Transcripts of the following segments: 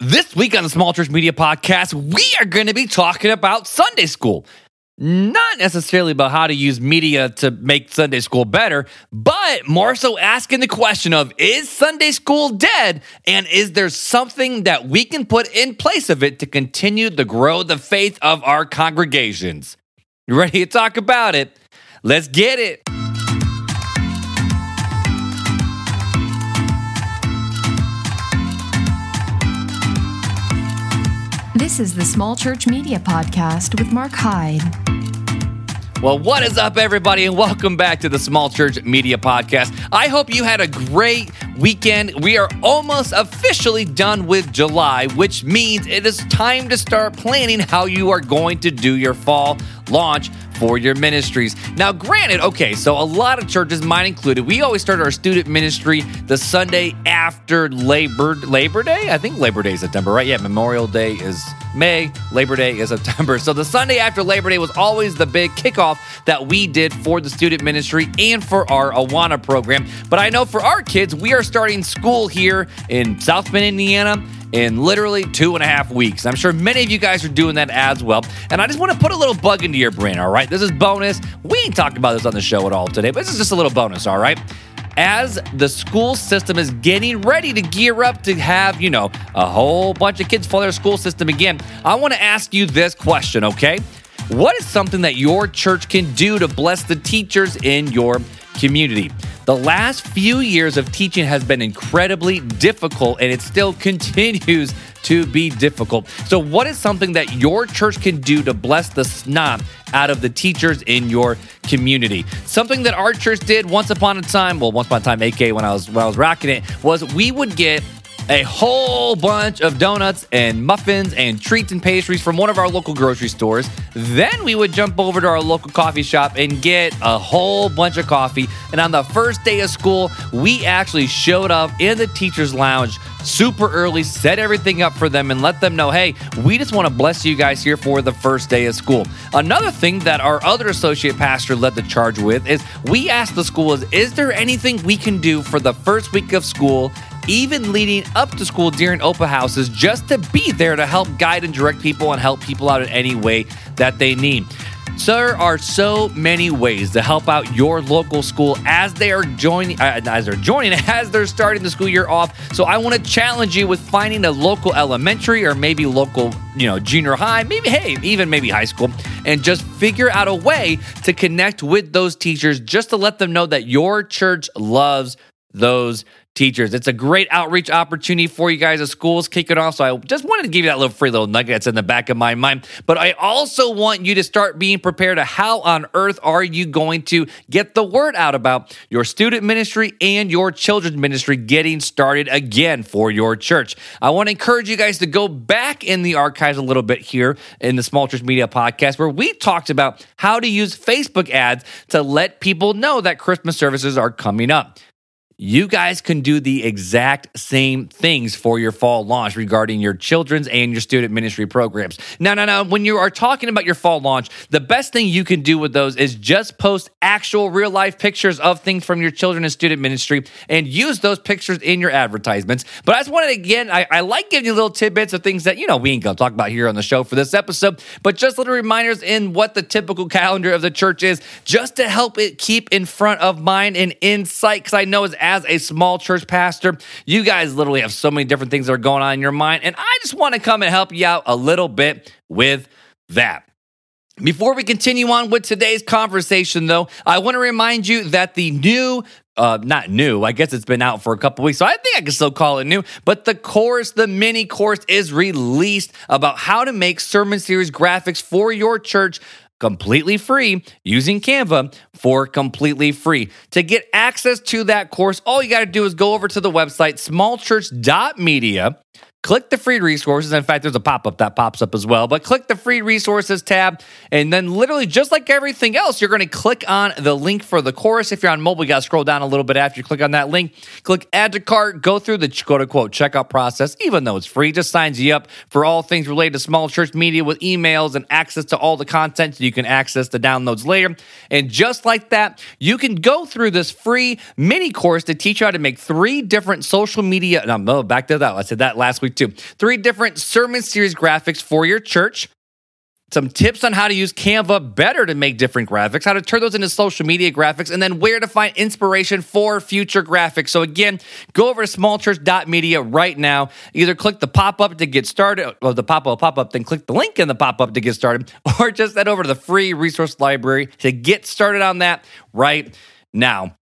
This week on the Small Church Media Podcast, we are going to be talking about Sunday school. Not necessarily about how to use media to make Sunday school better, but more so asking the question of is Sunday school dead? And is there something that we can put in place of it to continue to grow the faith of our congregations? You ready to talk about it? Let's get it. This is the Small Church Media Podcast with Mark Hyde. Well, what is up, everybody, and welcome back to the Small Church Media Podcast. I hope you had a great weekend. We are almost officially done with July, which means it is time to start planning how you are going to do your fall launch for your ministries. Now, granted, okay, so a lot of churches, mine included, we always start our student ministry the Sunday after Labor Labor Day. I think Labor Day is September, right? Yeah, Memorial Day is May, Labor Day is September. So the Sunday after Labor Day was always the big kickoff that we did for the student ministry and for our Awana program. But I know for our kids, we are starting school here in South Bend, Indiana in literally two and a half weeks. I'm sure many of you guys are doing that as well. And I just want to put a little bug into your brain, all right? This is bonus. We ain't talking about this on the show at all today, but this is just a little bonus, all right? As the school system is getting ready to gear up to have, you know, a whole bunch of kids follow their school system again, I want to ask you this question, okay? What is something that your church can do to bless the teachers in your community? The last few years of teaching has been incredibly difficult and it still continues to be difficult. So, what is something that your church can do to bless the snot out of the teachers in your community? Something that our church did once upon a time, well, once upon a time, AK, when I was when I was rocking it, was we would get a whole bunch of donuts and muffins and treats and pastries from one of our local grocery stores. Then we would jump over to our local coffee shop and get a whole bunch of coffee. And on the first day of school, we actually showed up in the teacher's lounge super early, set everything up for them, and let them know hey, we just want to bless you guys here for the first day of school. Another thing that our other associate pastor led the charge with is we asked the school is, is there anything we can do for the first week of school even leading up to school during open houses, just to be there to help guide and direct people and help people out in any way that they need. So there are so many ways to help out your local school as they are joining, uh, as they're joining, as they're starting the school year off. So I want to challenge you with finding a local elementary or maybe local, you know, junior high, maybe hey, even maybe high school, and just figure out a way to connect with those teachers, just to let them know that your church loves those teachers. It's a great outreach opportunity for you guys as schools kick it off. So I just wanted to give you that little free little nugget that's in the back of my mind. But I also want you to start being prepared to how on earth are you going to get the word out about your student ministry and your children's ministry getting started again for your church. I want to encourage you guys to go back in the archives a little bit here in the Small Church Media podcast where we talked about how to use Facebook ads to let people know that Christmas services are coming up you guys can do the exact same things for your fall launch regarding your children's and your student ministry programs. Now, now, now, when you are talking about your fall launch, the best thing you can do with those is just post actual real life pictures of things from your children and student ministry and use those pictures in your advertisements. But I just wanted, to, again, I, I like giving you little tidbits of things that, you know, we ain't gonna talk about here on the show for this episode, but just little reminders in what the typical calendar of the church is, just to help it keep in front of mind and in sight. Because I know as as a small church pastor, you guys literally have so many different things that are going on in your mind. And I just want to come and help you out a little bit with that. Before we continue on with today's conversation, though, I want to remind you that the new uh, not new. I guess it's been out for a couple weeks, so I think I can still call it new. But the course, the mini course, is released about how to make sermon series graphics for your church completely free using Canva for completely free. To get access to that course, all you got to do is go over to the website smallchurch.media click the free resources. In fact, there's a pop up that pops up as well, but click the free resources tab. And then, literally, just like everything else, you're going to click on the link for the course. If you're on mobile, you got to scroll down a little bit after you click on that link. Click add to cart, go through the quote unquote checkout process, even though it's free, just signs you up for all things related to small church media with emails and access to all the content so you can access the downloads later. And just like that, you can go through this free mini course to teach you how to make three different social media. and i'm oh, back to that. I said that last week Three different sermon series graphics for your church some tips on how to use Canva better to make different graphics, how to turn those into social media graphics, and then where to find inspiration for future graphics. So, again, go over to smallchurch.media right now. Either click the pop up to get started, or the pop up pop up, then click the link in the pop up to get started, or just head over to the free resource library to get started on that right now.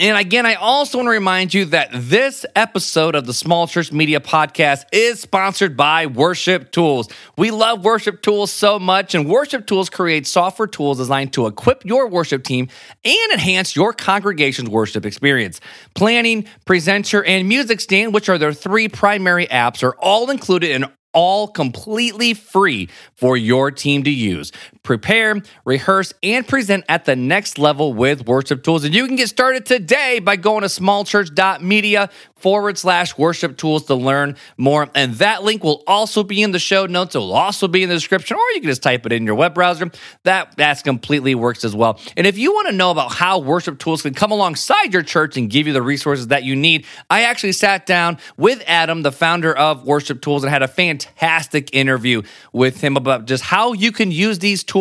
And again, I also want to remind you that this episode of the Small Church Media Podcast is sponsored by Worship Tools. We love Worship Tools so much, and Worship Tools creates software tools designed to equip your worship team and enhance your congregation's worship experience. Planning, Presenter, and Music Stand, which are their three primary apps, are all included in all completely free for your team to use. Prepare, rehearse, and present at the next level with worship tools. And you can get started today by going to smallchurch.media forward slash worship tools to learn more. And that link will also be in the show notes. It will also be in the description, or you can just type it in your web browser. That that's completely works as well. And if you want to know about how worship tools can come alongside your church and give you the resources that you need, I actually sat down with Adam, the founder of Worship Tools, and had a fantastic interview with him about just how you can use these tools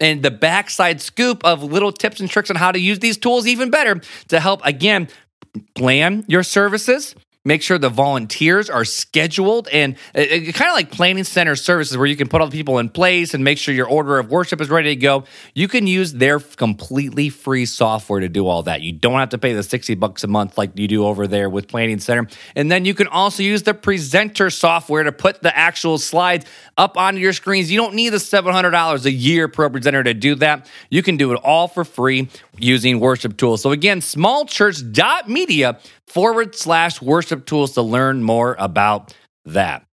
and the backside scoop of little tips and tricks on how to use these tools even better to help again plan your services make sure the volunteers are scheduled and uh, uh, it, it, kind of like planning center services where you can put all the people in place and make sure your order of worship is ready to go. You can use their completely free software to do all that. You don't have to pay the 60 bucks a month like you do over there with planning center. And then you can also use the presenter software to put the actual slides up onto your screens. You don't need the $700 a year per presenter to do that. You can do it all for free using worship tools. So again smallchurch.media forward slash worship tools to learn more about that.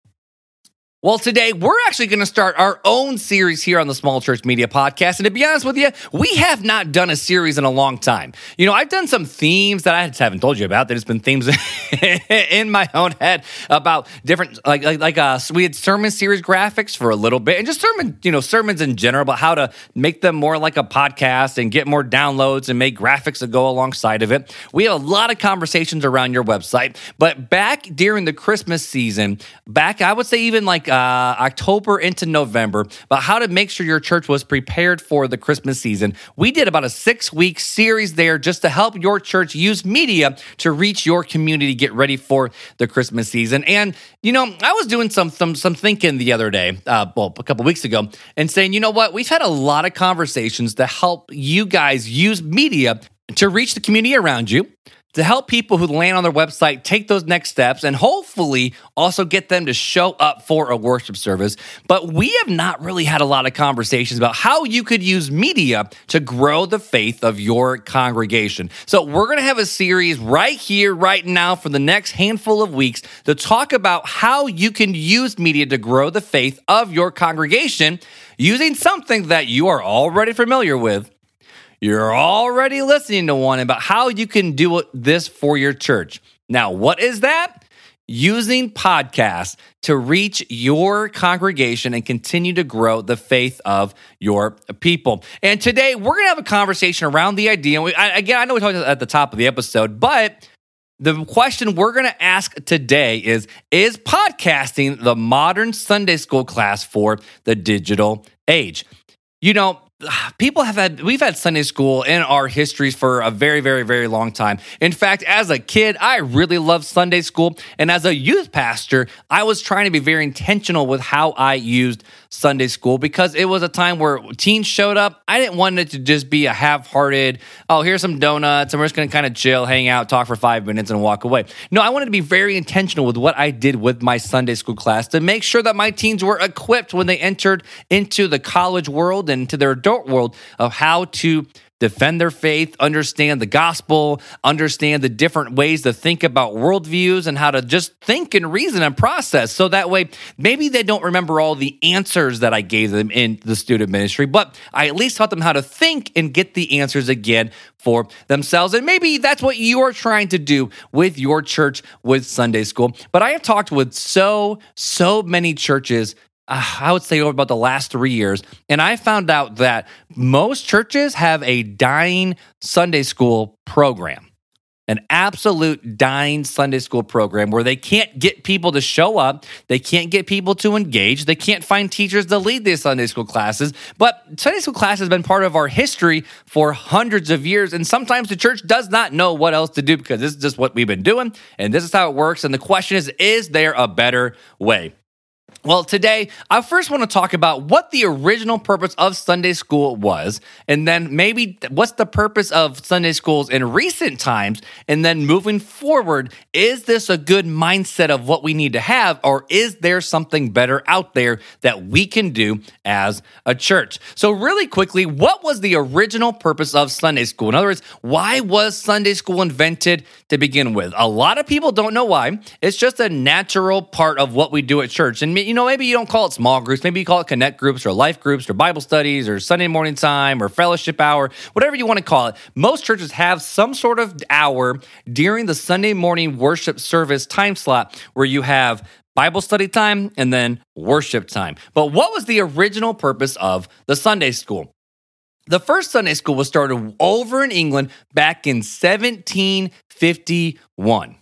Well, today we're actually going to start our own series here on the Small Church Media Podcast. And to be honest with you, we have not done a series in a long time. You know, I've done some themes that I haven't told you about. There's been themes in my own head about different, like, like, like uh, we had sermon series graphics for a little bit and just sermon, you know, sermons in general, about how to make them more like a podcast and get more downloads and make graphics that go alongside of it. We have a lot of conversations around your website. But back during the Christmas season, back, I would say even like, uh, October into November about how to make sure your church was prepared for the Christmas season. We did about a six week series there just to help your church use media to reach your community, get ready for the Christmas season. And, you know, I was doing some, some, some thinking the other day, uh, well, a couple weeks ago, and saying, you know what, we've had a lot of conversations to help you guys use media to reach the community around you to help people who land on their website take those next steps and hopefully also get them to show up for a worship service. But we have not really had a lot of conversations about how you could use media to grow the faith of your congregation. So we're going to have a series right here, right now, for the next handful of weeks to talk about how you can use media to grow the faith of your congregation using something that you are already familiar with you're already listening to one about how you can do this for your church. Now, what is that? Using podcasts to reach your congregation and continue to grow the faith of your people. And today we're going to have a conversation around the idea. We, I, again, I know we talked at the top of the episode, but the question we're going to ask today is Is podcasting the modern Sunday school class for the digital age? You know, people have had we've had sunday school in our histories for a very very very long time. In fact as a kid i really loved sunday school. And as a youth pastor i was trying to be very intentional with how i used sunday school because it was a time where teens showed up. I didn't want it to just be a half-hearted oh here's some donuts. And we're just going to kind of chill hang out talk for five minutes and walk away. No i wanted to be very intentional with what i did with my sunday school class to make sure that my teens were equipped when they entered into the college world and to their adult world of how to defend their faith, understand the gospel, understand the different ways to think about worldviews and how to just think and reason and process. So that way, maybe they don't remember all the answers that I gave them in the student ministry, but I at least taught them how to think and get the answers again for themselves. And maybe that's what you're trying to do with your church with Sunday school. But I have talked with so, so many churches uh, I would say over about the last three years. And I found out that most churches have a dying Sunday school program. an absolute dying Sunday school program where they can't get people to show up, they can't get people to engage, they can't find teachers to lead these Sunday school classes. But Sunday school class has been part of our history for hundreds of years, and sometimes the church does not know what else to do because this is just what we've been doing, and this is how it works. And the question is, is there a better way? Well, today I first want to talk about what the original purpose of Sunday school was, and then maybe what's the purpose of Sunday schools in recent times, and then moving forward, is this a good mindset of what we need to have, or is there something better out there that we can do as a church? So, really quickly, what was the original purpose of Sunday school? In other words, why was Sunday school invented to begin with? A lot of people don't know why. It's just a natural part of what we do at church, and you know, maybe you don't call it small groups. Maybe you call it connect groups or life groups or Bible studies or Sunday morning time or fellowship hour, whatever you want to call it. Most churches have some sort of hour during the Sunday morning worship service time slot where you have Bible study time and then worship time. But what was the original purpose of the Sunday school? The first Sunday school was started over in England back in 1751.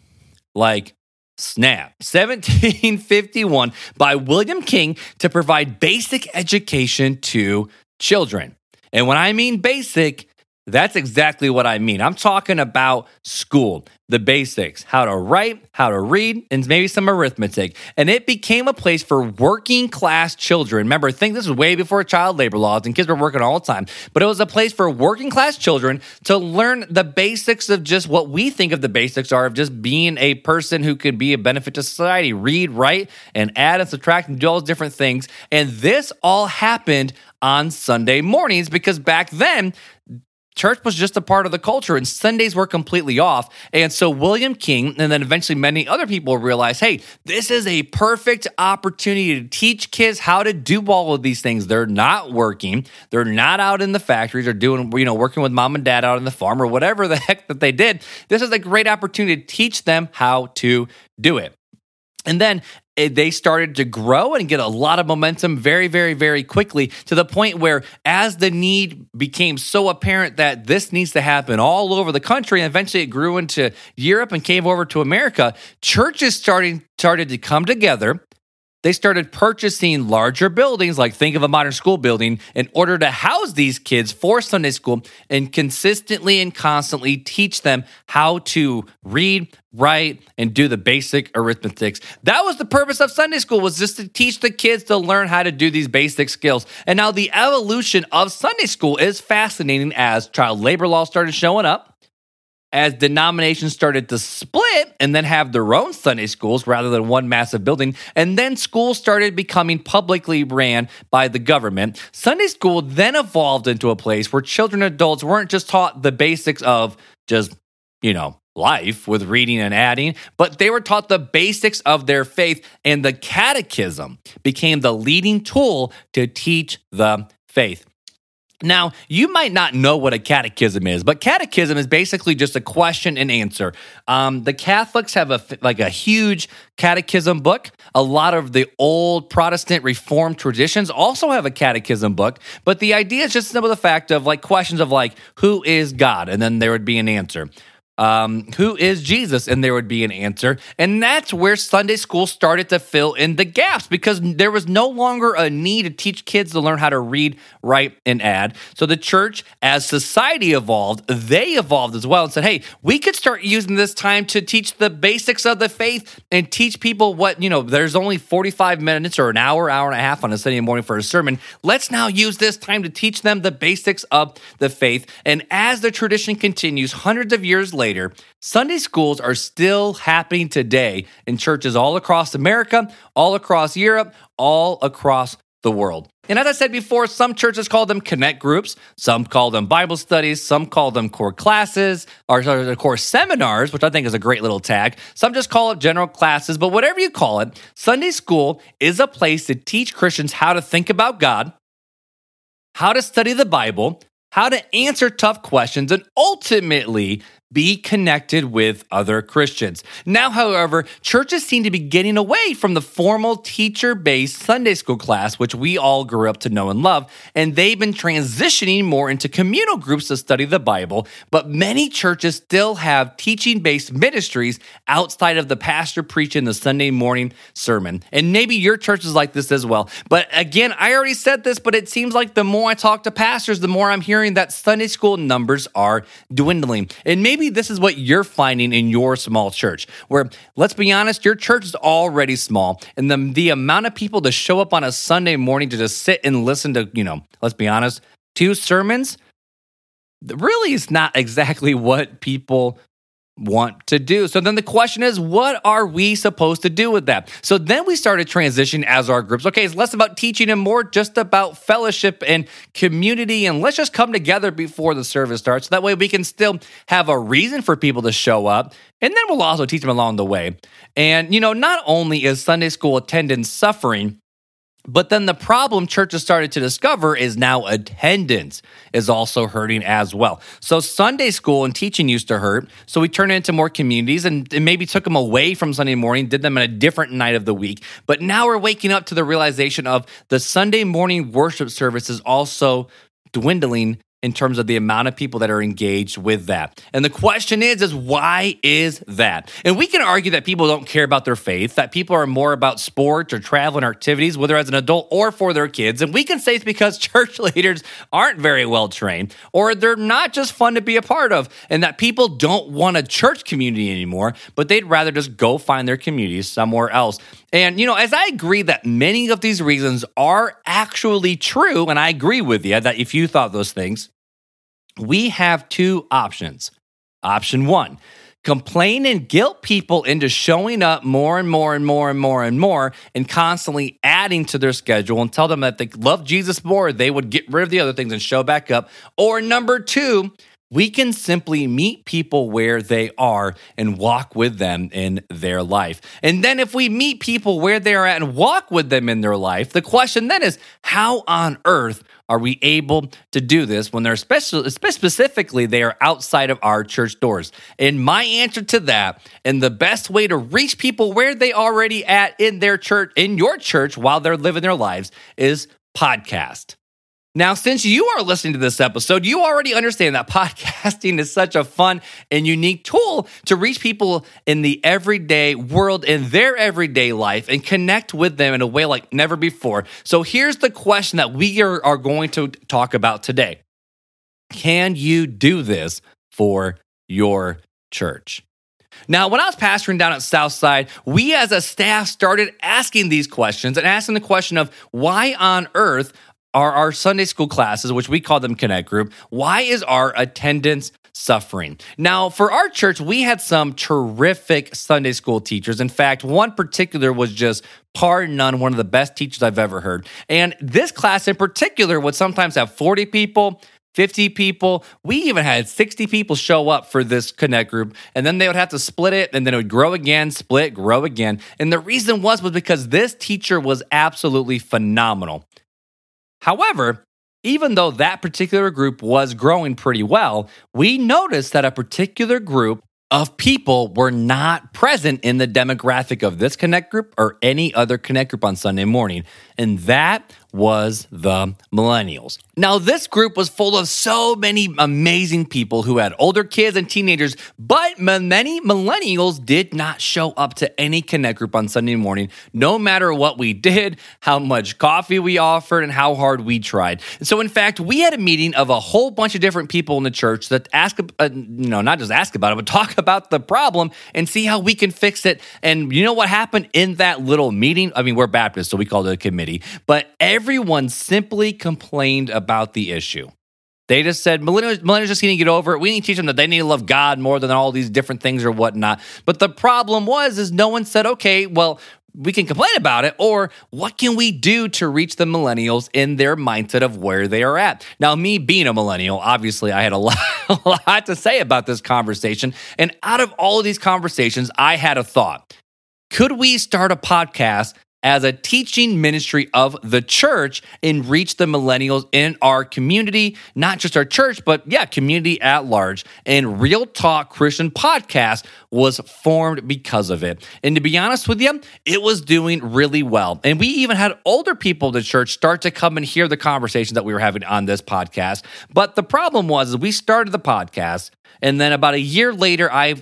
Like Snap 1751 by William King to provide basic education to children. And when I mean basic, that's exactly what I mean. I'm talking about school, the basics, how to write, how to read, and maybe some arithmetic. And it became a place for working class children. Remember, think this was way before child labor laws and kids were working all the time, but it was a place for working class children to learn the basics of just what we think of the basics are of just being a person who could be a benefit to society, read, write, and add and subtract and do all those different things. And this all happened on Sunday mornings because back then, church was just a part of the culture and Sundays were completely off. And so William King and then eventually many other people realized, hey, this is a perfect opportunity to teach kids how to do all of these things. They're not working. They're not out in the factories or doing, you know, working with mom and dad out on the farm or whatever the heck that they did. This is a great opportunity to teach them how to do it. And then Eh, they started to grow and get a lot of momentum very, very, very quickly to the point where, as the need became so apparent that this needs to happen all over the country, and eventually it grew into Europe and came over to America, churches starting started to come together they started purchasing larger buildings, like think of a modern school building, in order to house these kids for Sunday school and consistently and constantly teach them how to read, write, and do the basic arithmetics. That was the purpose of Sunday school, was just to teach the kids to learn how to do these basic skills. And now the evolution of Sunday school is fascinating as child labor law started showing up as denominations started to split and then have their own Sunday schools rather than one massive building, and then schools started becoming publicly ran by the government, Sunday school then evolved into a place where children and adults weren't just taught the basics of just, you know, life with reading and adding, but they were taught the basics of their faith, and the catechism became the leading tool to teach the faith. Now, you might not know what a catechism is, but catechism is basically just a question and answer. Um, the Catholics have a like a huge catechism book. A lot of the old Protestant Reformed traditions also have a catechism book, but the idea is just simple the fact of like questions of like who is God, and then there would be an answer um, who is Jesus? And there would be an answer. And that's where Sunday school started to fill in the gaps because there was no longer a need to teach kids to learn how to read, write, and add. So the church, as society evolved, they evolved as well and said, hey, we could start using this time to teach the basics of the faith and teach people what, you know, there's only 45 minutes or an hour, hour and a half on a Sunday morning for a sermon. Let's now use this time to teach them the basics of the faith. And as the tradition continues, hundreds of years later, later, Sunday schools are still happening today in churches all across America, all across Europe, all across the world. And as I said before, some churches call them connect groups, some call them Bible studies, some call them core classes, or, or core seminars, which I think is a great little tag. Some just call it general classes, but whatever you call it, Sunday school is a place to teach Christians how to think about God, how to study the Bible, how to answer tough questions, and ultimately be connected with other Christians. Now, however, churches seem to be getting away from the formal teacher based Sunday school class, which we all grew up to know and love, and they've been transitioning more into communal groups to study the Bible. But many churches still have teaching based ministries outside of the pastor preaching the Sunday morning sermon. And maybe your church is like this as well. But again, I already said this, but it seems like the more I talk to pastors, the more I'm hearing that Sunday school numbers are dwindling. And maybe maybe this is what you're finding in your small church, where let's be honest, your church is already small. And the, the amount of people to show up on a Sunday morning to just sit and listen to, you know, let's be honest, two sermons really is not exactly what people want to do. So then the question is, what are we supposed to do with that? So then we started transition as our groups. Okay, it's less about teaching and more just about fellowship and community. And let's just come together before the service starts. So that way we can still have a reason for people to show up. And then we'll also teach them along the way. And, you know, not only is Sunday school attendance suffering, but then the problem churches started to discover is now attendance is also hurting as well. So Sunday school and teaching used to hurt. So we turned it into more communities and, maybe took them away from Sunday morning, did them in a different night of the week. But now we're waking up to the realization of the Sunday morning worship service is also dwindling in terms of the amount of people that are engaged with that. And the question is is why is that? And we can argue that people don't care about their faith, that people are more about sports or travel and activities whether as an adult or for their kids. And we can say it's because church leaders aren't very well trained or they're not just fun to be a part of and that people don't want a church community anymore, but they'd rather just go find their communities somewhere else. And, you know, as I agree that many of these reasons are actually true, and I agree with you that if you thought those things, we have two options. Option one, complain and guilt people into showing up more and more and more and more and more and constantly adding to their schedule and tell them that they love Jesus more, they would get rid of the other things and show back up. Or number two, we can simply meet people where they are and walk with them in their life. And then, if we meet people where they are at and walk with them in their life, the question then is how on earth are we able to do this when they're special, specifically they are outside of our church doors? And my answer to that, and the best way to reach people where they already at in their church, in your church while they're living their lives, is podcast. Now, since you are listening to this episode, you already understand that podcasting is such a fun and unique tool to reach people in the everyday world, in their everyday life, and connect with them in a way like never before. So, here's the question that we are, are going to talk about today Can you do this for your church? Now, when I was pastoring down at Southside, we as a staff started asking these questions and asking the question of why on earth are our Sunday school classes, which we call them Connect Group, why is our attendance suffering? Now, for our church, we had some terrific Sunday school teachers. In fact, one particular was just par none, one of the best teachers I've ever heard. And this class in particular would sometimes have 40 people. 50 people. We even had 60 people show up for this connect group and then they would have to split it and then it would grow again, split, grow again. And the reason was was because this teacher was absolutely phenomenal. However, even though that particular group was growing pretty well, we noticed that a particular group of people were not present in the demographic of this Connect group or any other Connect group on Sunday morning. And that was the millennials. Now, this group was full of so many amazing people who had older kids and teenagers, but many millennials did not show up to any Connect group on Sunday morning, no matter what we did, how much coffee we offered, and how hard we tried. so, in fact, we had a meeting of a whole bunch of different people in the church that ask, uh, you know, not just ask about it, but talk about the problem and see how we can fix it. And you know what happened in that little meeting? I mean, we're Baptists, so we called it a committee, but everyone simply complained about the issue. They just said millennials, millennials just need to get over it. We need to teach them that they need to love God more than all these different things or whatnot. But the problem was, is no one said, okay, well, we can complain about it, or what can we do to reach the millennials in their mindset of where they are at? Now, me being a millennial, obviously, I had a lot, a lot to say about this conversation. And out of all of these conversations, I had a thought. Could we start a podcast as a teaching ministry of the church and reach the millennials in our community, not just our church, but yeah, community at large. And Real Talk Christian Podcast was formed because of it. And to be honest with you, it was doing really well. And we even had older people in the church start to come and hear the conversation that we were having on this podcast. But the problem was we started the podcast and then about a year later I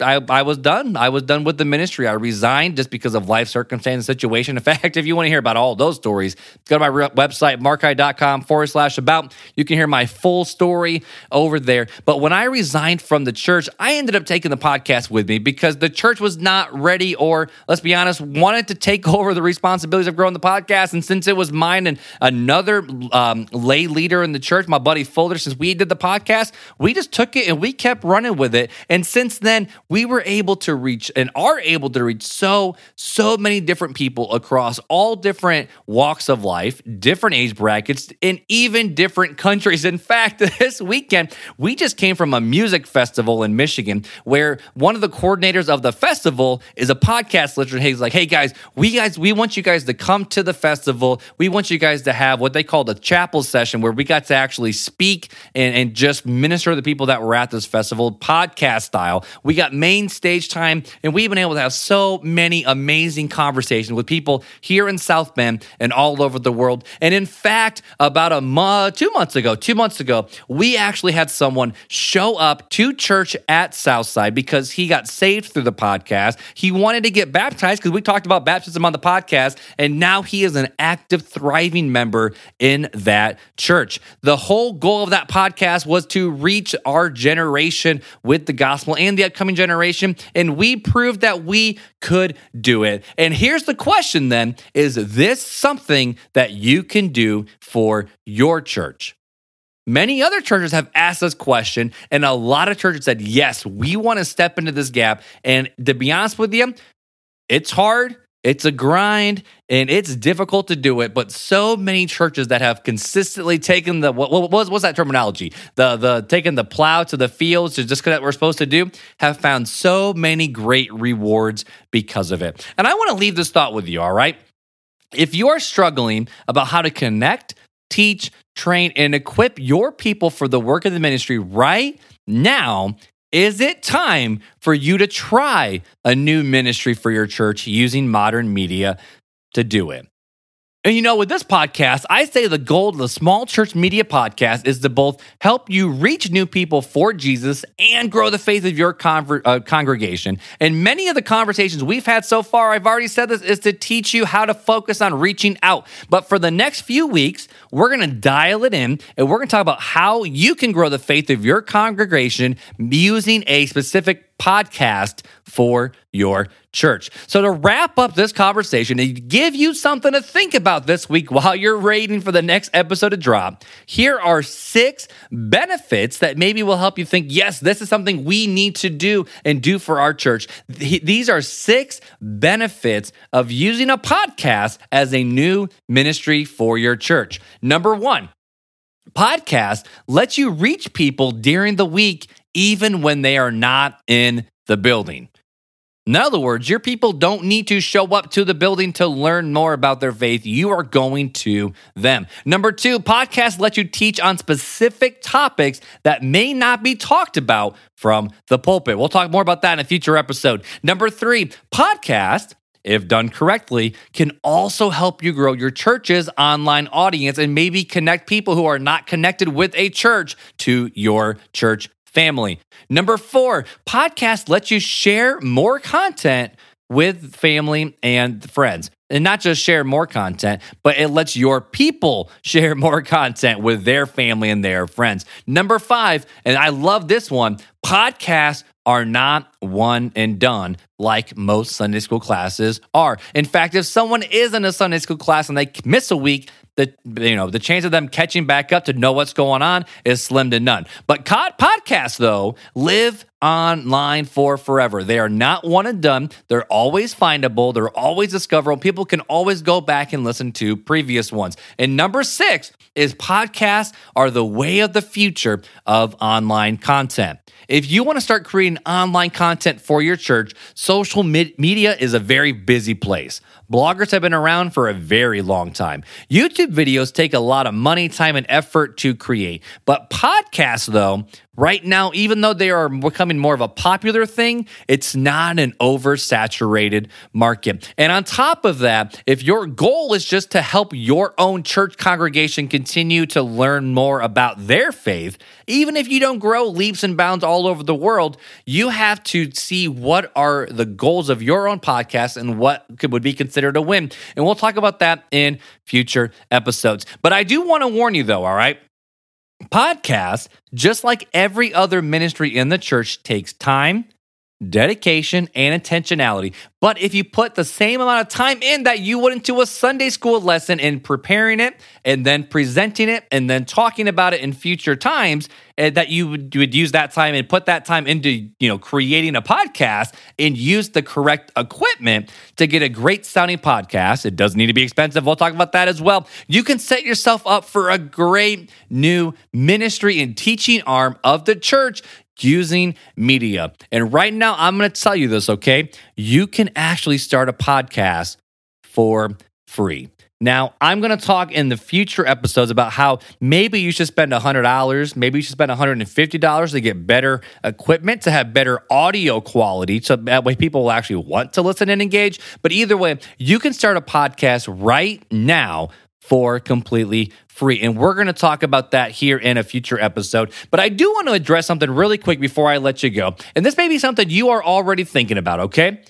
I, I was done. I was done with the ministry. I resigned just because of life circumstance situation. In fact, if you want to hear about all those stories, go to my website, markeye.com forward slash about. You can hear my full story over there. But when I resigned from the church, I ended up taking the podcast with me because the church was not ready or, let's be honest, wanted to take over the responsibilities of growing the podcast. And since it was mine and another um, lay leader in the church, my buddy Fuller, since we did the podcast, we just took it and we kept running with it. And since then, we were able to reach and are able to reach so, so many different people across all different walks of life, different age brackets, and even different countries. In fact, this weekend, we just came from a music festival in Michigan where one of the coordinators of the festival is a podcast listener. He's like, hey guys, we guys, we want you guys to come to the festival. We want you guys to have what they call the chapel session where we got to actually speak and, and just minister to the people that were at this festival, podcast style. We got main stage time, and we've been able to have so many amazing conversations with people here in South Bend and all over the world. And in fact, about a month, two months ago, two months ago, we actually had someone show up to church at Southside because he got saved through the podcast. He wanted to get baptized because we talked about baptism on the podcast, and now he is an active, thriving member in that church. The whole goal of that podcast was to reach our generation with the gospel and the upcoming generation, and we proved that we could do it. And here's the question then is this something that you can do for your church? Many other churches have asked this question, and a lot of churches said, Yes, we want to step into this gap. And to be honest with you, it's hard, it's a grind, and it's difficult to do it. But so many churches that have consistently taken the what, what was what's that terminology? The the taking the plow to the fields to just what we're supposed to do have found so many great rewards because of it. And I want to leave this thought with you. All right, if you are struggling about how to connect, teach, train, and equip your people for the work of the ministry right now, is it time for you to try a new ministry for your church using modern media to do it? And you know, with this podcast, I say the goal of the Small Church Media Podcast is to both help you reach new people for Jesus and grow the faith of your conver- uh, congregation. And many of the conversations we've had so far, I've already said this, is to teach you how to focus on reaching out. But for the next few weeks, we're going to dial it in and we're going to talk about how you can grow the faith of your congregation using a specific podcast for your church. So, to wrap up this conversation and give you something to think about this week while you're waiting for the next episode to drop, here are six benefits that maybe will help you think, yes, this is something we need to do and do for our church. These are six benefits of using a podcast as a new ministry for your church. Number one, podcast lets you reach people during the week even when they are not in the building. In other words, your people don't need to show up to the building to learn more about their faith. You are going to them. Number two, podcasts let you teach on specific topics that may not be talked about from the pulpit. We'll talk more about that in a future episode. Number three, podcast if done correctly, can also help you grow your church's online audience and maybe connect people who are not connected with a church to your church family. Number four, podcast lets you share more content with family and friends. And not just share more content, but it lets your people share more content with their family and their friends. Number five, and I love this one podcasts are not one and done like most Sunday school classes are. In fact, if someone is in a Sunday school class and they miss a week, the you know the chance of them catching back up to know what's going on is slim to none. But podcasts though live online for forever. They are not one and done. They're always findable. They're always discoverable. People can always go back and listen to previous ones. And number six is podcasts are the way of the future of online content. If you want to start creating online content for your church, social media is a very busy place. Bloggers have been around for a very long time. YouTube videos take a lot of money, time, and effort to create. But podcasts, though, right now, even though they are becoming more of a popular thing, it's not an oversaturated market. And on top of that, if your goal is just to help your own church congregation continue to learn more about their faith, even if you don't grow leaps and bounds all over the world, you have to see what are the goals of your own podcast and what could, would be considered a win. And we'll talk about that in future episodes. But I do want to warn you, though, all right? Podcast, just like every other ministry in the church, takes time, dedication, and intentionality. But if you put the same amount of time in that you would into a Sunday school lesson in preparing it and then presenting it and then talking about it in future times, uh, that you would, you would use that time and put that time into you know creating a podcast and use the correct equipment to get a great sounding podcast. It doesn't need to be expensive. We'll talk about that as well. You can set yourself up for a great new ministry and teaching arm of the church using media. And right now, I'm going to tell you this, okay? You can actually start a podcast for free. Now, I'm going to talk in the future episodes about how maybe you should spend $100, maybe you should spend $150 to get better equipment, to have better audio quality, so that way people will actually want to listen and engage. But either way, you can start a podcast right now for completely free. And we're going to talk about that here in a future episode. But I do want to address something really quick before I let you go. And this may be something you are already thinking about, okay?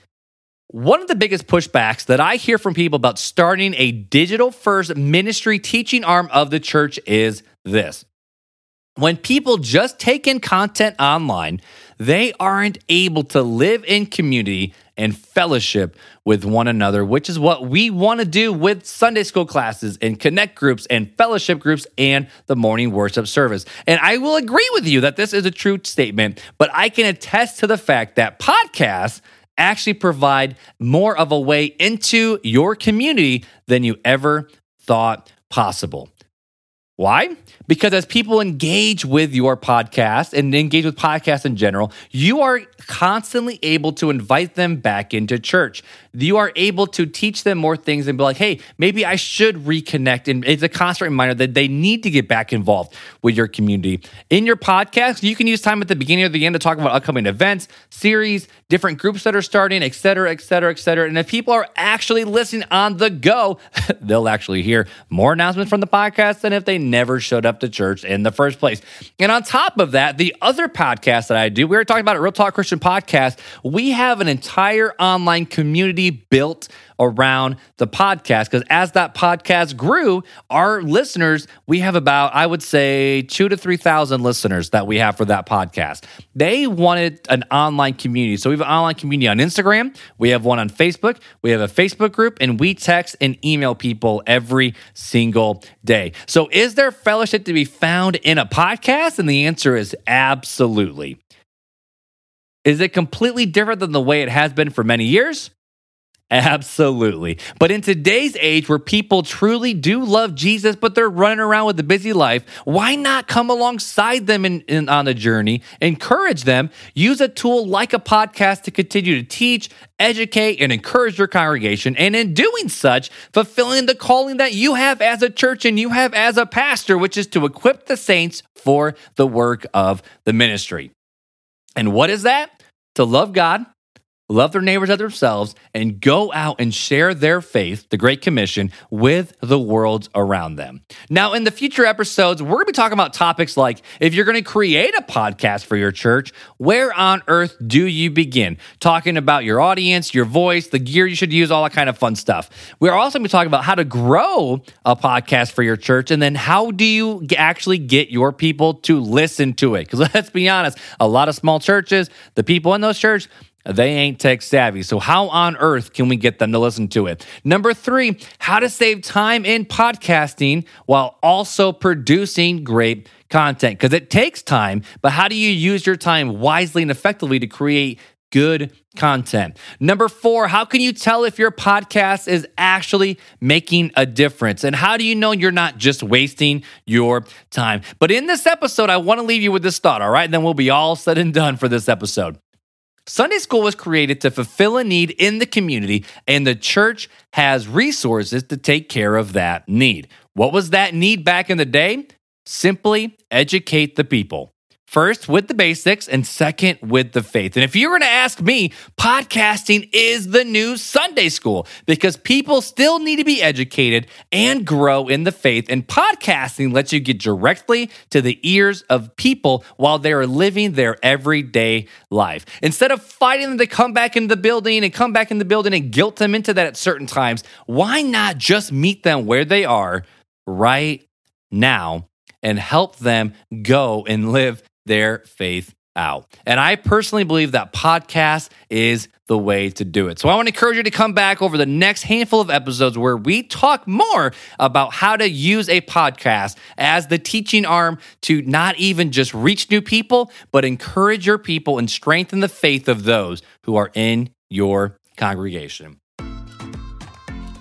One of the biggest pushbacks that I hear from people about starting a digital first ministry teaching arm of the church is this. When people just take in content online, they aren't able to live in community and fellowship with one another, which is what we want to do with Sunday school classes and connect groups and fellowship groups and the morning worship service. And I will agree with you that this is a true statement, but I can attest to the fact that podcasts actually provide more of a way into your community than you ever thought possible. Why? Because as people engage with your podcast and engage with podcasts in general, you are constantly able to invite them back into church. You are able to teach them more things and be like, hey, maybe I should reconnect. And it's a constant reminder that they need to get back involved with your community. In your podcast, you can use time at the beginning or the end to talk about upcoming events, series, different groups that are starting, et cetera, et cetera, et cetera. And if people are actually listening on the go, they'll actually hear more announcements from the podcast than if they never showed up to church in the first place. And on top of that, the other podcast that I do, we were talking about it, Real Talk Christian Podcast, we have an entire online community built around the podcast because as that podcast grew, our listeners, we have about, I would say, two to 3,000 listeners that we have for that podcast. They wanted an online community. So we have an online community on Instagram, we have one on Facebook, we have a Facebook group, and we text and email people every single day. So is there fellowship to be found in a podcast? And the answer is absolutely. Is it completely different than the way it has been for many years? Absolutely. But in today's age where people truly do love Jesus, but they're running around with a busy life, why not come alongside them in, in, on the journey, encourage them, use a tool like a podcast to continue to teach, educate, and encourage your congregation, and in doing such, fulfilling the calling that you have as a church and you have as a pastor, which is to equip the saints for the work of the ministry. And what is that? To love God love their neighbors as themselves, and go out and share their faith, the Great Commission, with the world around them. Now, in the future episodes, we're going to be talking about topics like if you're going to create a podcast for your church, where on earth do you begin? Talking about your audience, your voice, the gear you should use, all that kind of fun stuff. We're also going to be talking about how to grow a podcast for your church, and then how do you actually get your people to listen to it? Because let's be honest, a lot of small churches, the people in those churches, They ain't tech savvy. So, how on earth can we get them to listen to it? Number three, how to save time in podcasting while also producing great content. Because it takes time, but how do you use your time wisely and effectively to create good content. Number four, how can you tell if your podcast is actually making a difference? And how do you know you're not just wasting your time? But in this episode, I want to leave you with this thought, all right? And then we'll be all said and done for this episode. Sunday school was created to fulfill a need in the community, and the church has resources to take care of that need. What was that need back in the day? Simply educate the people. First, with the basics, and second, with the faith. And if you were to ask me, podcasting is the new Sunday school because people still need to be educated and grow in the faith. And podcasting lets you get directly to the ears of people while they are living their everyday life. Instead of fighting them to come back into the building and come back in the building and guilt them into that at certain times, why not just meet them where they are right now? and help them go and live their faith out. And I personally believe that podcast is the way to do it. So I want to encourage you to come back over the next handful of episodes where we talk more about how to use a podcast as the teaching arm to not even just reach new people, but encourage your people and strengthen the faith of those who are in your congregation.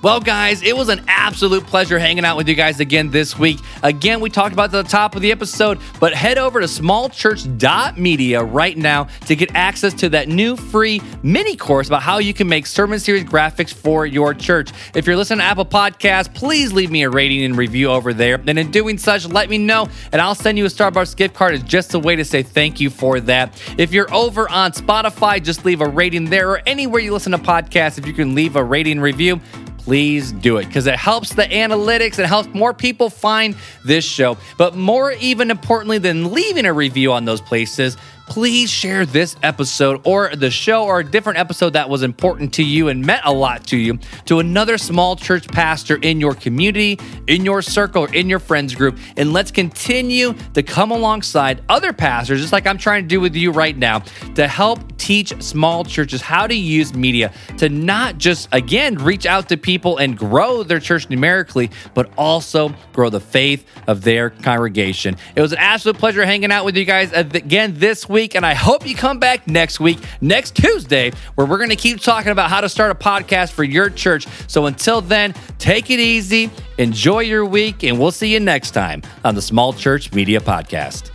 Well, guys, it was an absolute pleasure hanging out with you guys again this week. Again, we talked about the top of the episode, but head over to smallchurch.media right now to get access to that new free mini course about how you can make sermon series graphics for your church. If you're listening to Apple Podcasts, please leave me a rating and review over there. And in doing such, let me know, and I'll send you a Starbucks gift card as just a way to say thank you for that. If you're over on Spotify, just leave a rating there or anywhere you listen to podcasts. If you can leave a rating review, please do it because it helps the analytics. It helps more people find this show. But more even importantly than leaving a review on those places, please share this episode or the show or a different episode that was important to you and meant a lot to you to another small church pastor in your community, in your circle, or in your friends group. And let's continue to come alongside other pastors, just like I'm trying to do with you right now, to help teach small churches how to use media to not just, again, reach out to people and grow their church numerically, but also grow the faith of their congregation. It was an absolute pleasure hanging out with you guys again this week week, and I hope you come back next week, next Tuesday, where we're going to keep talking about how to start a podcast for your church. So until then, take it easy, enjoy your week, and we'll see you next time on the Small Church Media Podcast.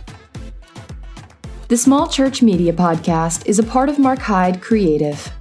The Small Church Media Podcast is a part of Mark Hyde Creative.